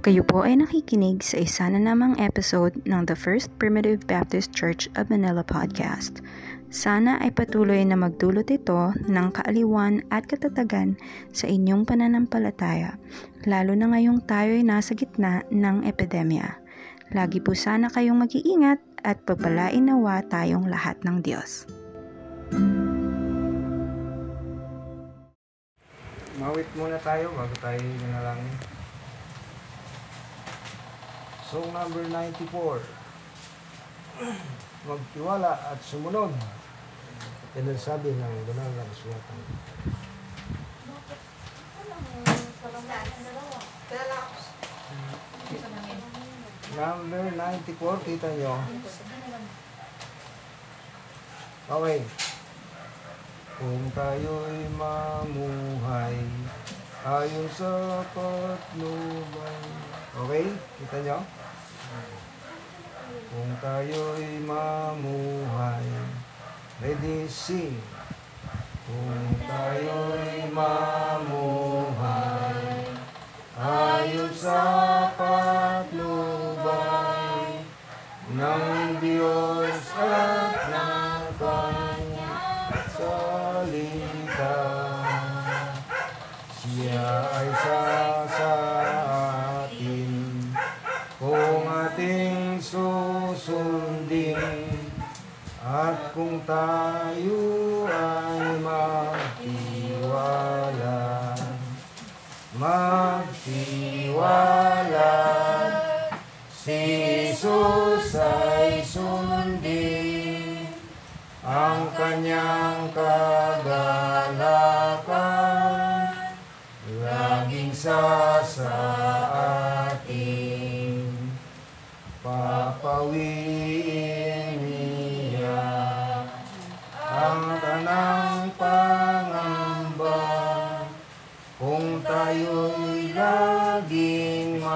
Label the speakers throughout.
Speaker 1: Kayo po ay nakikinig sa isa na namang episode ng The First Primitive Baptist Church of Manila podcast. Sana ay patuloy na magdulot ito ng kaaliwan at katatagan sa inyong pananampalataya, lalo na ngayong tayo ay nasa gitna ng epidemya. Lagi po sana kayong mag-iingat at pagpalain nawa tayong lahat ng Diyos.
Speaker 2: Mawit muna tayo bago tayo nanalangin. Song number 94. Magtiwala at sumunod. Yan ang sabi ng banal na kasuwatan. Number 94, kita nyo. Okay. Kung tayo'y mamuhay ayon sa patnubay. Okay? Kita nyo? Kung tayo'y mamuhay Ready, sing. Kung tayo'y mamuhay ayon sa patnubay ng Diyos at ng Kanyang salita. Siya ay sasa kung tayo ay magtiwala. Magtiwala. Si Jesus ay sundin ang kanyang kagalakan laging sasa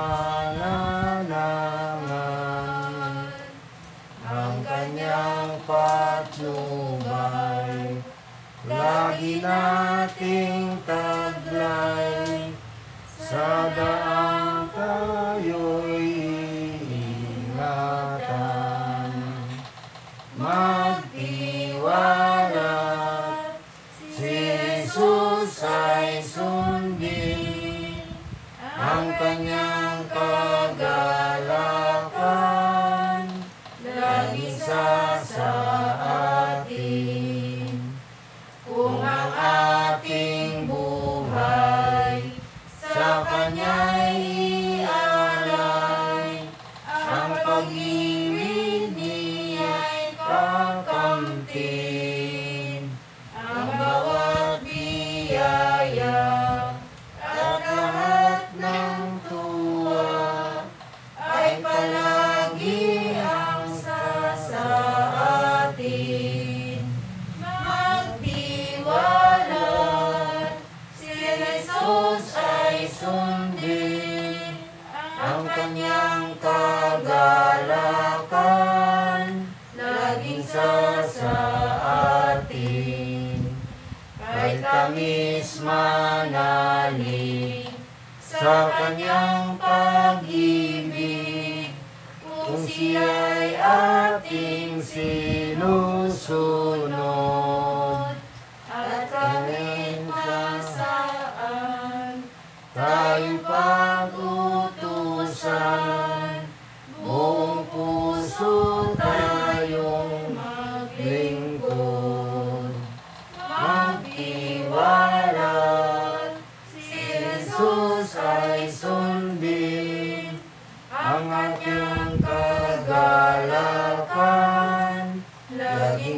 Speaker 2: laging mananangan ang kanyang patnubay. Lagi nating taglay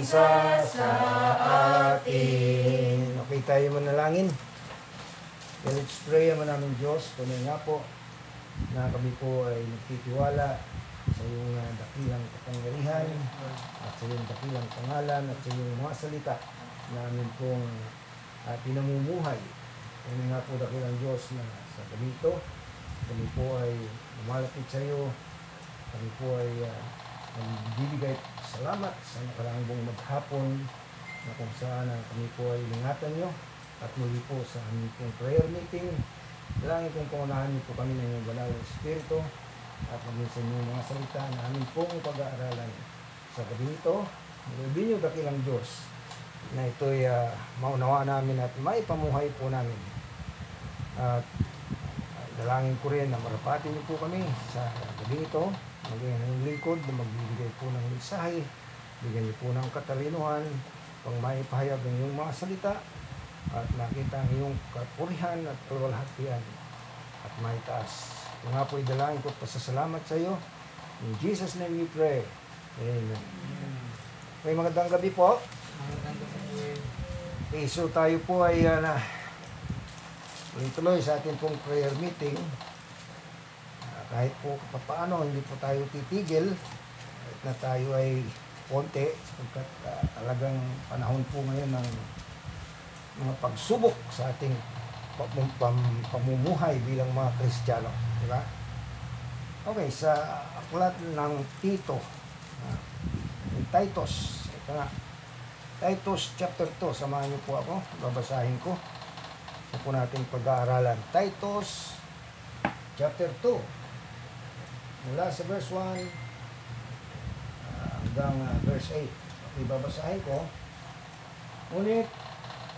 Speaker 2: laging sasa atin. Okay tayo manalangin. Let's pray naman namin Diyos. Tunay nga po na kami po ay nagtitiwala sa iyong uh, dakilang kapangyarihan at sa iyong dakilang pangalan at sa iyong mga salita na amin pong uh, pinamumuhay. Tunay nga po dakilang Diyos na sa ganito kami po ay lumalapit sa iyo. Kami po ay uh, nagbibigay salamat sa nakarangong maghapon na kung saan uh, kami po ay ingatan nyo at muli po sa aming pong prayer meeting Dalangin kong pangunahan niyo po kami ng inyong banal na Espiritu at sa inyong mga salita na aming pong pag-aaralan sa gabi ito. Nilibin niyo dakilang Diyos na ito'y uh, maunawa namin at maipamuhay po namin. At uh, dalangin ko rin na marapati niyo po kami sa gabi ito. Maging ng lingkod na magbibigay po ng mensahe. Bigyan niyo po ng katalinuhan pang maipahayag ang iyong mga salita at makita ang iyong kapurihan at kalwalhatian at maitaas. Ito nga po idalangin ko pasasalamat sa iyo. In Jesus' name we pray. Amen. May magandang gabi po. Okay, so tayo po ay uh, na tuloy sa ating pong prayer meeting. Kahit po paano hindi po tayo titigil kahit na tayo ay konti sapagkat uh, talagang panahon po ngayon ng mga pagsubok sa ating pam- pam- pamumuhay bilang mga Kristiyano. Di ba? Okay, sa aklat ng Tito, uh, Titus, ito nga, Titus chapter 2, samahan niyo po ako, babasahin ko. Ito po natin pag-aaralan. Titus chapter 2, mula sa verse 1 hanggang uh, verse 8. Okay, ko. Ngunit,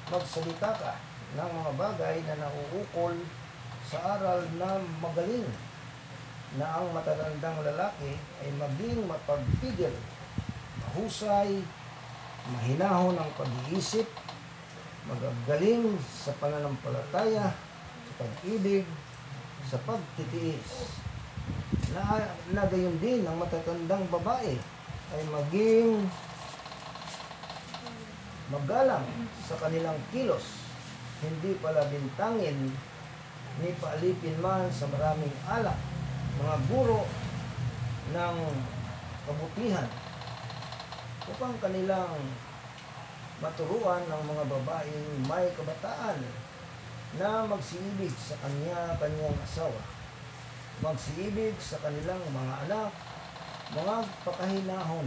Speaker 2: magsalita ka ng mga bagay na nauukol sa aral na magaling na ang matatandang lalaki ay maging mapagpigil, mahusay, mahinahon ang pag-iisip, magagaling sa pananampalataya, sa pag-ibig, sa pagtitiis. Na, na gayon din ang matatandang babae ay maging magalang sa kanilang kilos, hindi pala bintangin ni paalipin man sa maraming alak, mga guro ng kabutihan upang kanilang maturuan ng mga babaeng may kabataan na magsiibig sa kanya-kanyang asawa, magsiibig sa kanilang mga anak, mga pakahinahon,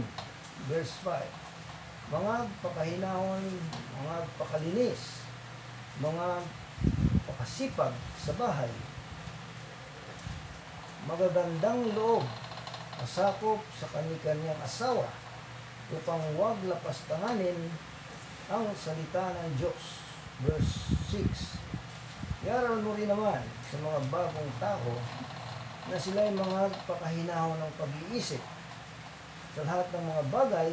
Speaker 2: verse 5, mga pakahinahon, mga pakalinis, mga pakasipag sa bahay, magagandang loob, masakop sa kanyang asawa, upang huwag lapastanganin ang salita ng Diyos. Verse 6. Yaral mo rin naman sa mga bagong tao na sila ay mga pakahinahon ng pag-iisip. Sa lahat ng mga bagay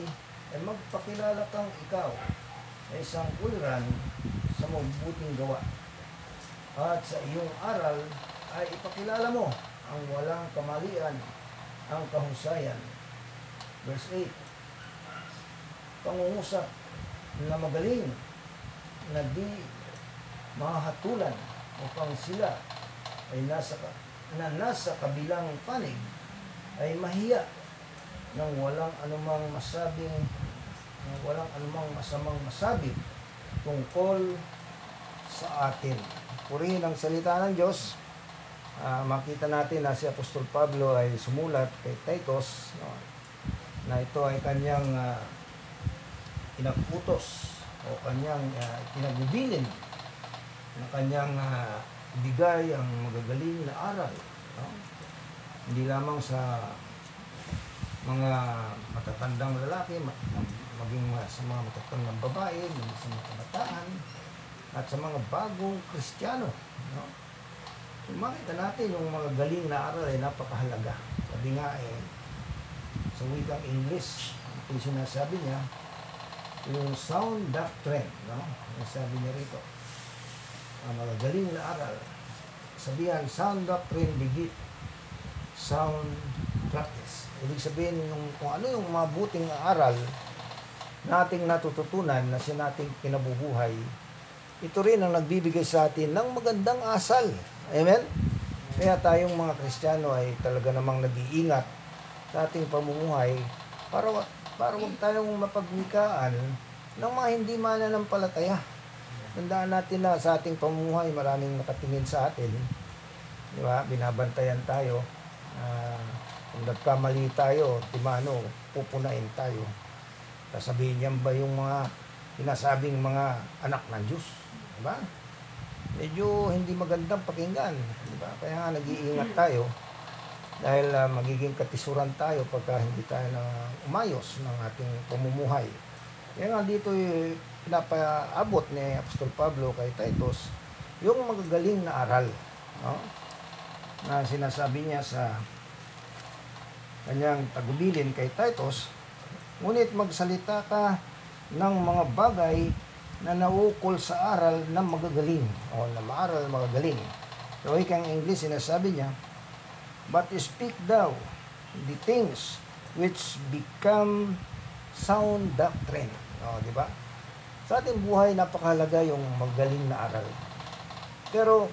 Speaker 2: ay magpakilala kang ikaw ay isang uliran sa mabuting gawa. At sa iyong aral ay ipakilala mo ang walang kamalian, ang kahusayan. Verse 8 pangungusap na magaling na di mahatulan upang sila ay nasa na nasa kabilang panig ay mahiya nang walang anumang masabing nang walang anumang masamang masabi tungkol sa atin. Purihin ang salita ng Diyos. Uh, makita natin na si Apostol Pablo ay sumulat kay Titus no, na ito ay kanyang uh, pinagputos o kanyang uh, pinagubilin na kanyang uh, bigay ang magagaling na aral. No? Hindi lamang sa mga matatandang lalaki, maging sa mga matatandang babae, sa mga kabataan, at sa mga bagong kristyano. No? So, makita natin yung mga galing na aral ay napakahalaga. Sabi nga eh, sa wikang English, yung sinasabi niya, yung sound doctrine, no? Yung sabi niya rito, ang mga galing na aral, sabihan, sound doctrine begit sound practice. Ibig sabihin, yung, kung ano yung mabuting aral nating natututunan na si nating kinabubuhay, ito rin ang nagbibigay sa atin ng magandang asal. Amen? Kaya tayong mga Kristiyano ay talaga namang nag-iingat sa ating pamumuhay para para huwag tayong mapagwikaan ng mga hindi mananampalataya. Tandaan natin na sa ating pamumuhay, maraming nakatingin sa atin. Di ba? Binabantayan tayo. Uh, kung nagkamali tayo, timano, pupunain tayo. Sasabihin niyan ba yung mga pinasabing mga anak ng Diyos? Di ba? medyo hindi magandang pakinggan. Di ba? Kaya nga nag-iingat tayo dahil ah, magiging katisuran tayo pagka hindi tayo na umayos ng ating pamumuhay. Kaya nga dito eh, pinapaabot ni Apostol Pablo kay Titus yung magagaling na aral no? na sinasabi niya sa kanyang tagubilin kay Titus ngunit magsalita ka ng mga bagay na naukol sa aral na magagaling o na maaral magagaling. So, ikang English, sinasabi niya, But speak thou the things which become sound doctrine. O, di ba? Sa ating buhay, napakahalaga yung magaling na aral. Pero,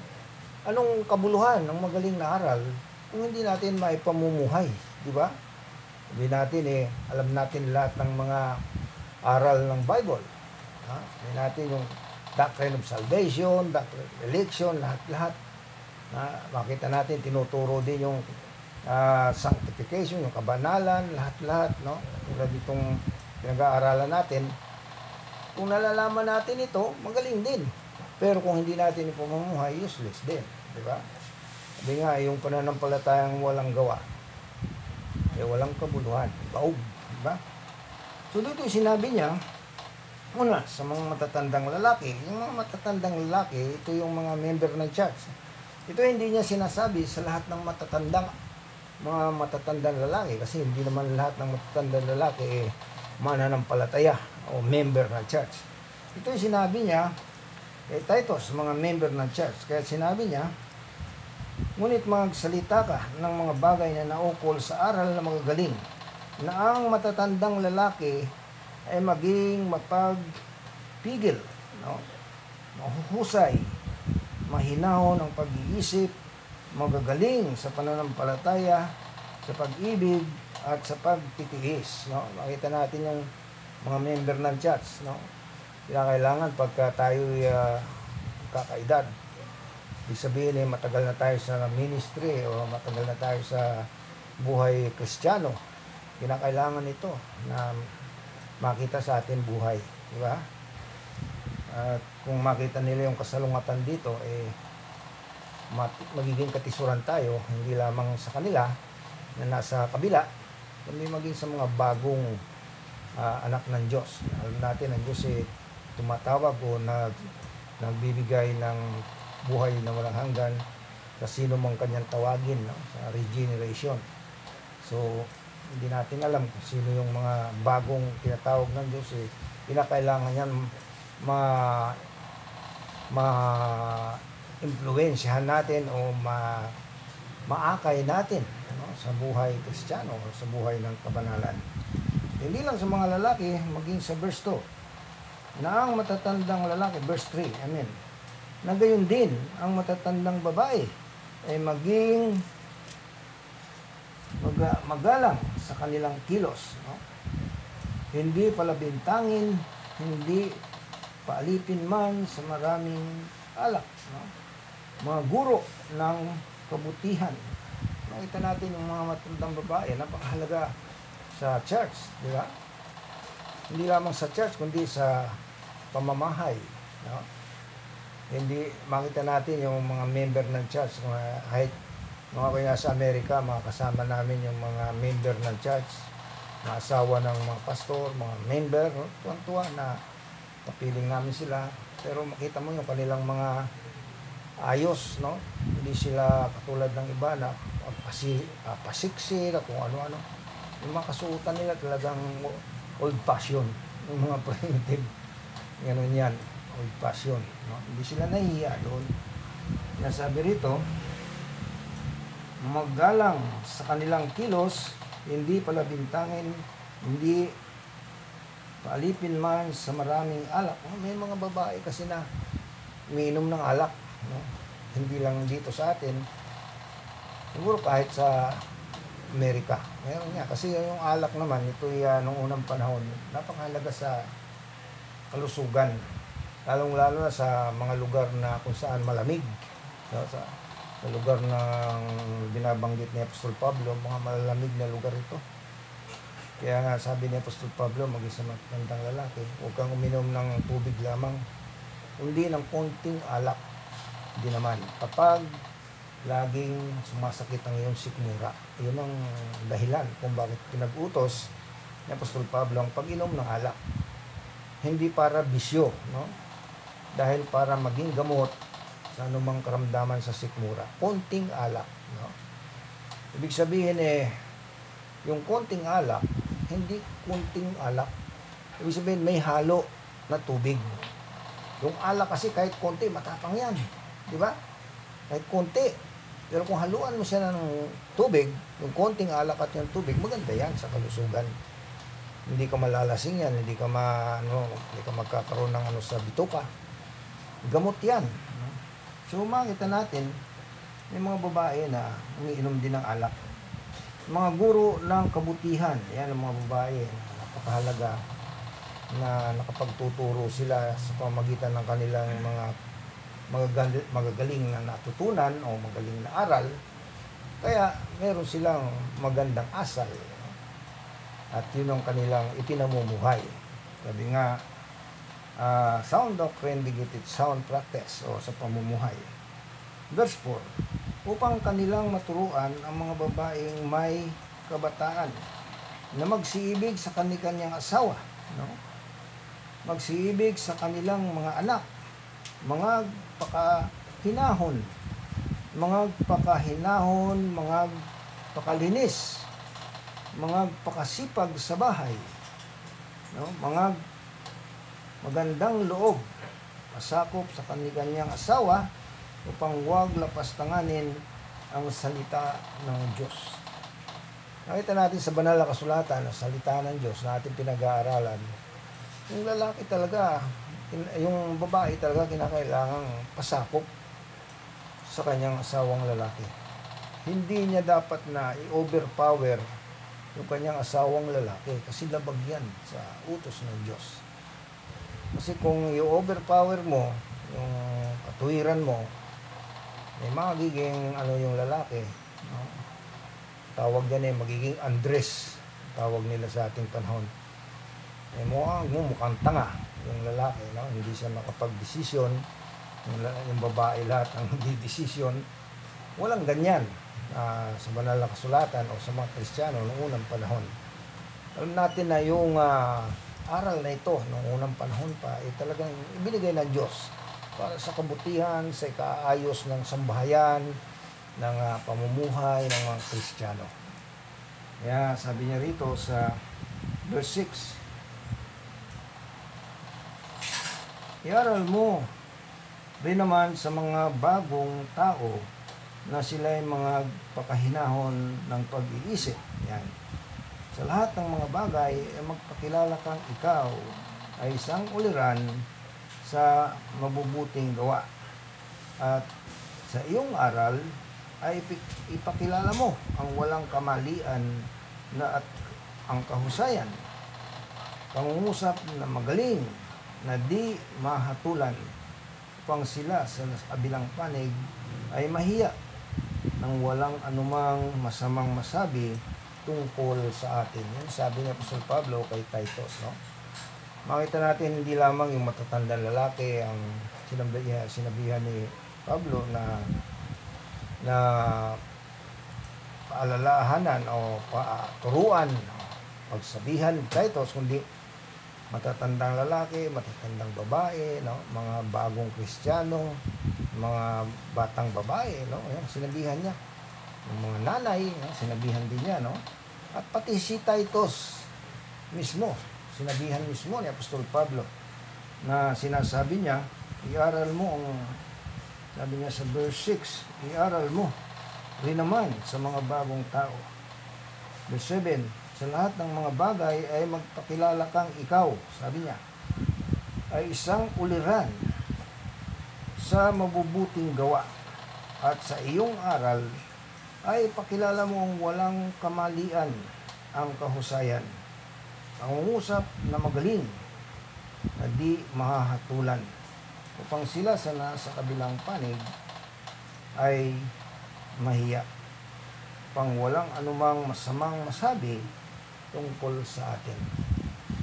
Speaker 2: anong kabuluhan ng magaling na aral kung hindi natin maipamumuhay? Di ba? Sabi natin eh, alam natin lahat ng mga aral ng Bible. Ha? Sabi natin yung doctrine of salvation, doctrine of election, lahat-lahat. Na makita natin tinuturo din yung ah, sanctification, yung kabanalan, lahat-lahat, no? Tulad itong pinag-aaralan natin. Kung nalalaman natin ito, magaling din. Pero kung hindi natin ipamumuhay, useless din. Di ba? Sabi nga, yung pananampalatayang walang gawa, eh walang kabuluhan. Baog. Di ba? So dito sinabi niya, una, sa mga matatandang lalaki, yung mga matatandang lalaki, ito yung mga member ng church. Ito hindi niya sinasabi sa lahat ng matatandang mga matatandang lalaki kasi hindi naman lahat ng matatandang lalaki eh, mananampalataya o member ng church. Ito yung sinabi niya eh, Titus, mga member ng church. Kaya sinabi niya, Ngunit magsalita ka ng mga bagay na naukol sa aral na magagaling, na ang matatandang lalaki ay maging mapagpigil, no? mahuhusay, mahinahon ang pag-iisip, magagaling sa pananampalataya, sa pag-ibig, at sa pagtitiis. No? Makita natin yung mga member ng church. No? Kailangan pagka tayo uh, kakaedad, Ibig sabihin eh, matagal na tayo sa ministry o matagal na tayo sa buhay kristyano. Kinakailangan ito na makita sa atin buhay. Di ba? At kung makita nila yung kasalungatan dito, eh, magiging katisuran tayo, hindi lamang sa kanila na nasa kabila, kundi maging sa mga bagong ah, anak ng Diyos. Alam natin, ang Diyos eh, tumatawag o nag, nagbibigay ng buhay na walang hanggan sa sino mang kanyang tawagin no? sa regeneration. So, hindi natin alam kung sino yung mga bagong tinatawag ng Diyos. Eh, pinakailangan yan ma ma impluwensyahan natin o ma maakay natin no? sa buhay kristyano o sa buhay ng kabanalan. Hindi lang sa mga lalaki, maging sa verse 2. Na ang matatandang lalaki, verse 3, amen na gayon din ang matatandang babae ay maging mag, magalang sa kanilang kilos. No? Hindi palabintangin, hindi paalipin man sa maraming alak. No? Mga guro ng kabutihan. Nakita natin yung mga matandang babae, napakahalaga sa church, di ba? Hindi lamang sa church, kundi sa pamamahay. No? hindi makita natin yung mga member ng church mga kahit mga kaya sa Amerika mga kasama namin yung mga member ng church mga asawa ng mga pastor mga member no? tuwan-tuwa na kapiling namin sila pero makita mo yung kanilang mga ayos no hindi sila katulad ng iba na pasi, uh, pasiksik kung ano-ano yung mga kasuotan nila talagang old fashion yung mga primitive ganun yan old fashion. No? Hindi sila nahihiya doon. Nasabi rito, magalang sa kanilang kilos, hindi palabintangin, hindi paalipin man sa maraming alak. Oh, may mga babae kasi na umiinom ng alak. No? Hindi lang dito sa atin. Siguro kahit sa Amerika. Meron nga. Kasi yung alak naman, ito uh, nung unang panahon, napakahalaga sa kalusugan lalong-lalo na sa mga lugar na kung saan malamig. So, sa, sa lugar ng binabanggit ni Apostol Pablo, mga malamig na lugar ito. Kaya nga sabi ni Apostol Pablo, mag-isa matandang lalaki, huwag kang uminom ng tubig lamang, hindi ng konting alak. Hindi naman. Kapag laging sumasakit ang iyong sikmura, yun ang dahilan kung bakit pinag-utos ni Apostol Pablo ang pag-inom ng alak. Hindi para bisyo, no? Dahil para maging gamot sa anumang karamdaman sa sikmura. Konting alak, no? Ibig sabihin eh, yung konting alak, hindi konting alak. Ibig sabihin may halo na tubig. Yung alak kasi kahit konti, matapang yan. Di ba? Kahit konti. Pero kung haluan mo siya ng tubig, yung konting alak at yung tubig, maganda yan sa kalusugan. Hindi ka malalasing yan, hindi ka ma, ano, hindi ka magkakaroon ng ano sa bituka. Gamot yan. So makita natin, may mga babae na umiinom din ng alak. Mga guro ng kabutihan, yan ang mga babae na napakahalaga na nakapagtuturo sila sa pamagitan ng kanilang mga magagal- magagaling na natutunan o magaling na aral. Kaya meron silang magandang asal. At yun ang kanilang ipinamumuhay. Sabi nga, ah, sound doctrine begetted sound practice o sa pamumuhay. Verse 4, upang kanilang maturuan ang mga babaeng may kabataan na magsiibig sa kanilang asawa, no? Magsiibig sa kanilang mga anak, mga pakahinahon, mga pakahinahon, mga pakalinis, mga pakasipag sa bahay, no? mga magandang loob, pasakop sa kanilang asawa upang huwag lapastanganin ang salita ng Diyos. Nakita natin sa banal na kasulatan, ang salita ng Diyos na ating pinag-aaralan, yung lalaki talaga, yung babae talaga kinakailangang pasakop sa kanyang asawang lalaki. Hindi niya dapat na i-overpower yung kanyang asawang lalaki kasi labag yan sa utos ng Diyos. Kasi kung i-overpower mo yung katuwiran mo, may magiging ano yung lalaki. No? Tawag yan eh, magiging Andres. Tawag nila sa ating panahon. Eh, mukhang, mukhang tanga yung lalaki. No? Hindi siya makapag-desisyon. Yung, yung babae lahat ang di-desisyon. Walang ganyan ah, sa banal na kasulatan o sa mga Kristiyano noong unang panahon. Alam natin na yung ah, aral na ito noong unang panahon pa ay talagang ibinigay ng Diyos para sa kabutihan, sa ikaayos ng sambahayan, ng ah, pamumuhay ng mga Kristiyano. Kaya sabi niya rito sa verse 6, Iaral mo rin naman sa mga bagong tao na sila ay mga pakahinahon ng pag-iisip. Yan. Sa lahat ng mga bagay, ay magpakilala kang ikaw ay isang uliran sa mabubuting gawa. At sa iyong aral ay ipakilala mo ang walang kamalian na at ang kahusayan. Pangungusap na magaling na di mahatulan upang sila sa kabilang panig ay mahiya nang walang anumang masamang masabi tungkol sa atin. Yan sabi ni Apostol Pablo kay Titus, no? Makita natin hindi lamang yung matatandang lalaki ang sinabihan, sinabihan ni Pablo na na paalalahanan o paturuan, pagsabihan ni Titus, kundi matatandang lalaki, matatandang babae, no? mga bagong kristyano, mga batang babae, no? Ayan, sinabihan niya. Yung mga nanay, no? sinabihan din niya, no? At pati si Titus mismo, sinabihan mismo ni Apostol Pablo na sinasabi niya, iaral mo ang sabi niya sa verse 6, iaral mo rin naman sa mga bagong tao. Verse 7, sa lahat ng mga bagay ay magpakilala kang ikaw, sabi niya, ay isang uliran sa mabubuting gawa at sa iyong aral ay pakilala mo ang walang kamalian ang kahusayan. Pangungusap na magaling na di mahahatulan upang sila sa nasa kabilang panig ay mahiya pang walang anumang masamang masabi tungkol sa atin.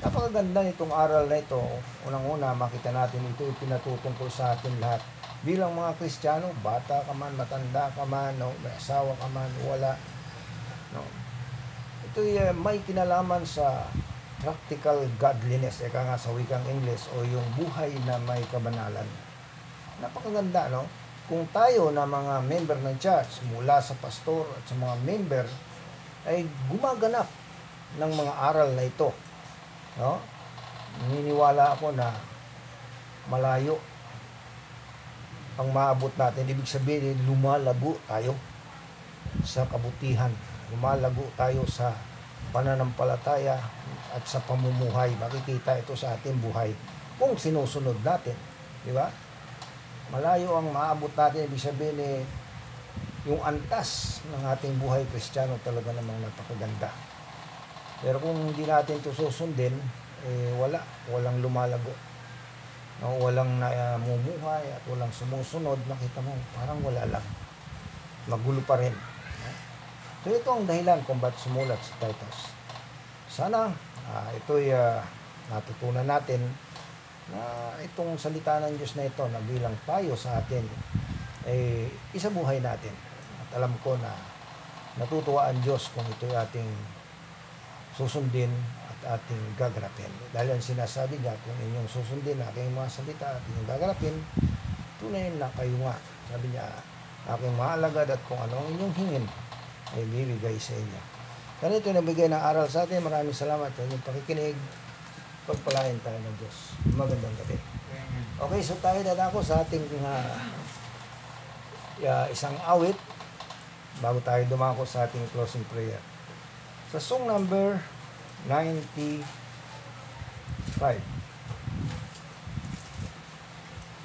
Speaker 2: Napakaganda nitong aral na ito. Unang-una, makita natin ito pinatutungkol sa atin lahat. Bilang mga Kristiyano, bata ka man, matanda ka man, no, may asawa ka man, wala. No. Ito uh, may kinalaman sa practical godliness, eka nga sa wikang English, o yung buhay na may kabanalan. Napakaganda, no? Kung tayo na mga member ng church, mula sa pastor at sa mga member, ay gumaganap ng mga aral na ito, No? Naniniwala ako na malayo ang maabot natin. Ibig sabihin, lumalago tayo sa kabutihan. Lumalago tayo sa pananampalataya at sa pamumuhay. Makikita ito sa ating buhay kung sinusunod natin. Di ba? Malayo ang maabot natin. Ibig sabihin, eh, yung antas ng ating buhay kristyano talaga namang napakaganda. Pero kung hindi natin ito susundin, eh, wala. Walang lumalago. No, walang namumuhay at walang sumusunod. Nakita mo, parang wala lang. Magulo pa rin. So ito ang dahilan kung ba't sumulat si Titus. Sana uh, ito'y uh, natutunan natin na itong salita ng Diyos na ito na bilang tayo sa atin eh isabuhay natin. At alam ko na natutuwa ang Diyos kung ito'y ating susundin at ating gagarapin. Dahil ang sinasabi niya, kung inyong susundin aking mga salita at inyong gagarapin, tunay na kayo nga. Sabi niya, aking maalagad at kung ano ang inyong hingin, ay bibigay sa inyo. Ganito nabigay ng aral sa atin. Maraming salamat sa inyong pakikinig. Pagpalain tayo ng Diyos. Magandang gabi. Okay, so tayo na ako sa ating uh, uh, isang awit bago tayo dumako sa ating closing prayer. Sa song number 95.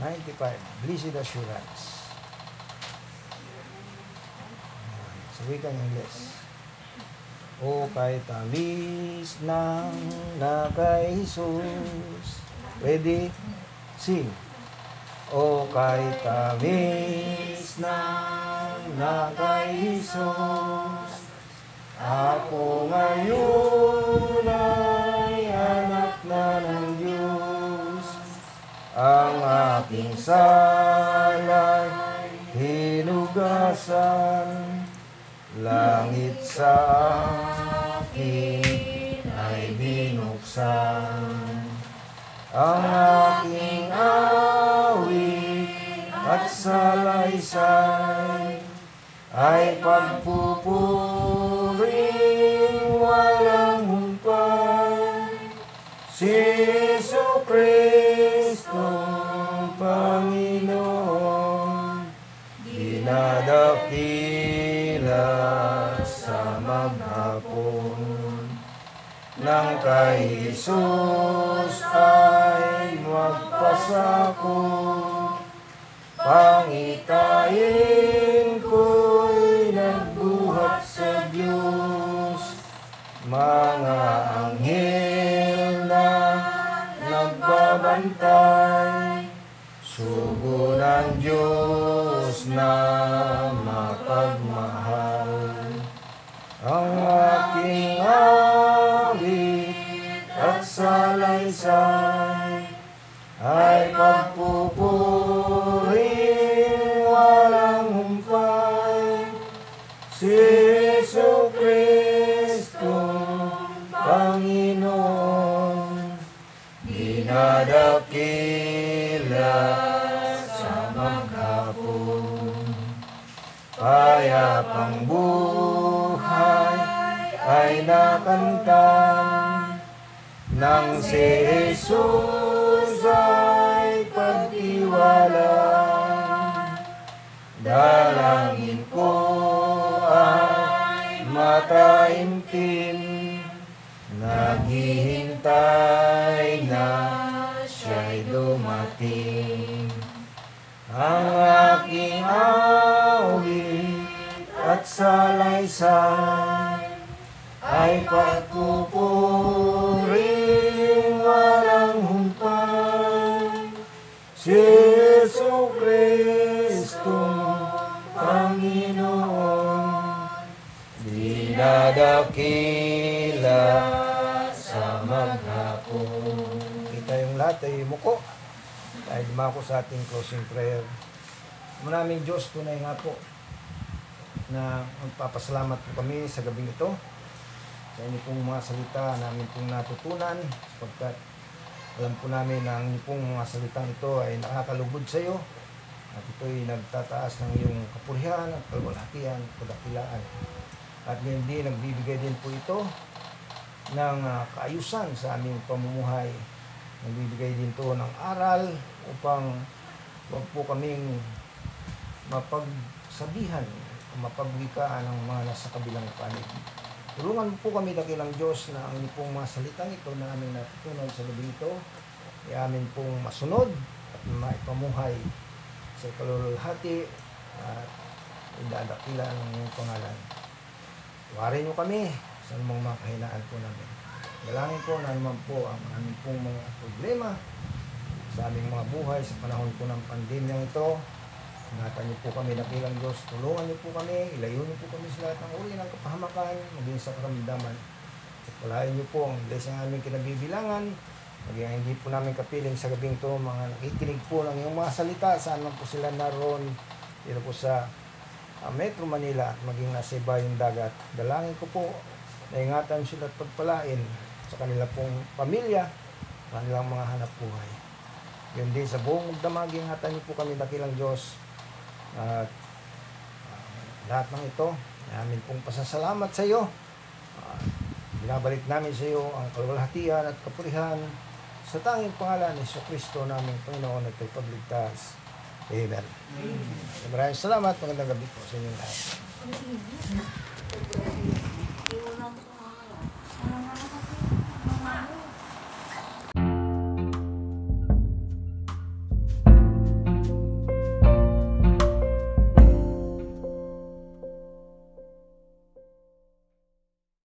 Speaker 2: 95. Blessed Assurance. Sa wikang Ingles. O kay tamis ng na kay Jesus. Ready? Sing. O kay tamis ng na kay Jesus ako ngayon ay anak na ng Diyos. Ang aking salay hinugasan. Langit sa akin ay binuksan. Ang aking awit at salaysay ay pagpupuring walang humpay. Si Jesu Cristo, Panginoon, dinadakila sa maghapon. Nang kay Jesus ay magpasako, pangitain Mga anghel na nagbabantay, sugo ng Diyos na mapagmahal. Ang aking awit at salaysay ay pagpupuring ay nakantan nang si Jesus ay pagtiwala. Dalangin ko ay mataimtim, naghihintay na siya'y dumating. Ang aking awit at salaysay ay pagpupuring walang humpay. Si Jesu Cristo, Panginoon, dinadakila sa maghapon. lahat ay muko. Dahil dumako sa ating closing prayer. Maraming Diyos, tunay nga po na magpapasalamat po kami sa gabing ito sa inyo pong mga salita namin pong natutunan sapagkat alam po namin na ang pong mga salitang ito ay nakakalugod sa iyo at ito'y nagtataas ng iyong kapurihan at kalwalhatian at kadakilaan. At ngayon din, nagbibigay din po ito ng ah, kaayusan sa aming pamumuhay. Nagbibigay din to ng aral upang wag po kaming mapagsabihan mapagwikaan ng mga nasa kabilang panig. Tulungan po kami dakilang Diyos na ang pong mga salitang ito na aming natutunan sa gabi ito ay amin pong masunod at maipamuhay sa kalululhati at idadakila ng iyong pangalan. Tuwarin niyo kami sa anumang mga kahinaan po namin. Dalangin po na naman po ang aming pong mga problema sa aming mga buhay sa panahon po ng pandemya ito. Ingatan niyo po kami dakilang Diyos. Tulungan niyo po kami. Ilayo niyo po kami sa lahat ng uri ng kapahamakan, maging sa karamdaman. At palahin niyo po ang iglesia ng aming kinabibilangan. Maging hindi po namin kapiling sa gabing to, mga nakikinig po ng iyong mga salita, saan man po sila naroon, dito po sa ah, Metro Manila at maging nasa iba yung dagat. Dalangin ko po na ingatan sila at pagpalain sa kanila pong pamilya, kanilang mga hanap buhay. Yun din sa buong magdamag, ingatan niyo po kami dakilang Diyos. At ah, lahat ng ito, namin pong pasasalamat sa iyo. Ah, binabalik namin sa iyo ang kalwalhatian at kapurihan sa tanging pangalan ni Yesu Kristo naming Panginoon at Pagligtas. Amen. Maraming salamat. Magandang gabi po sa inyong lahat.
Speaker 3: Po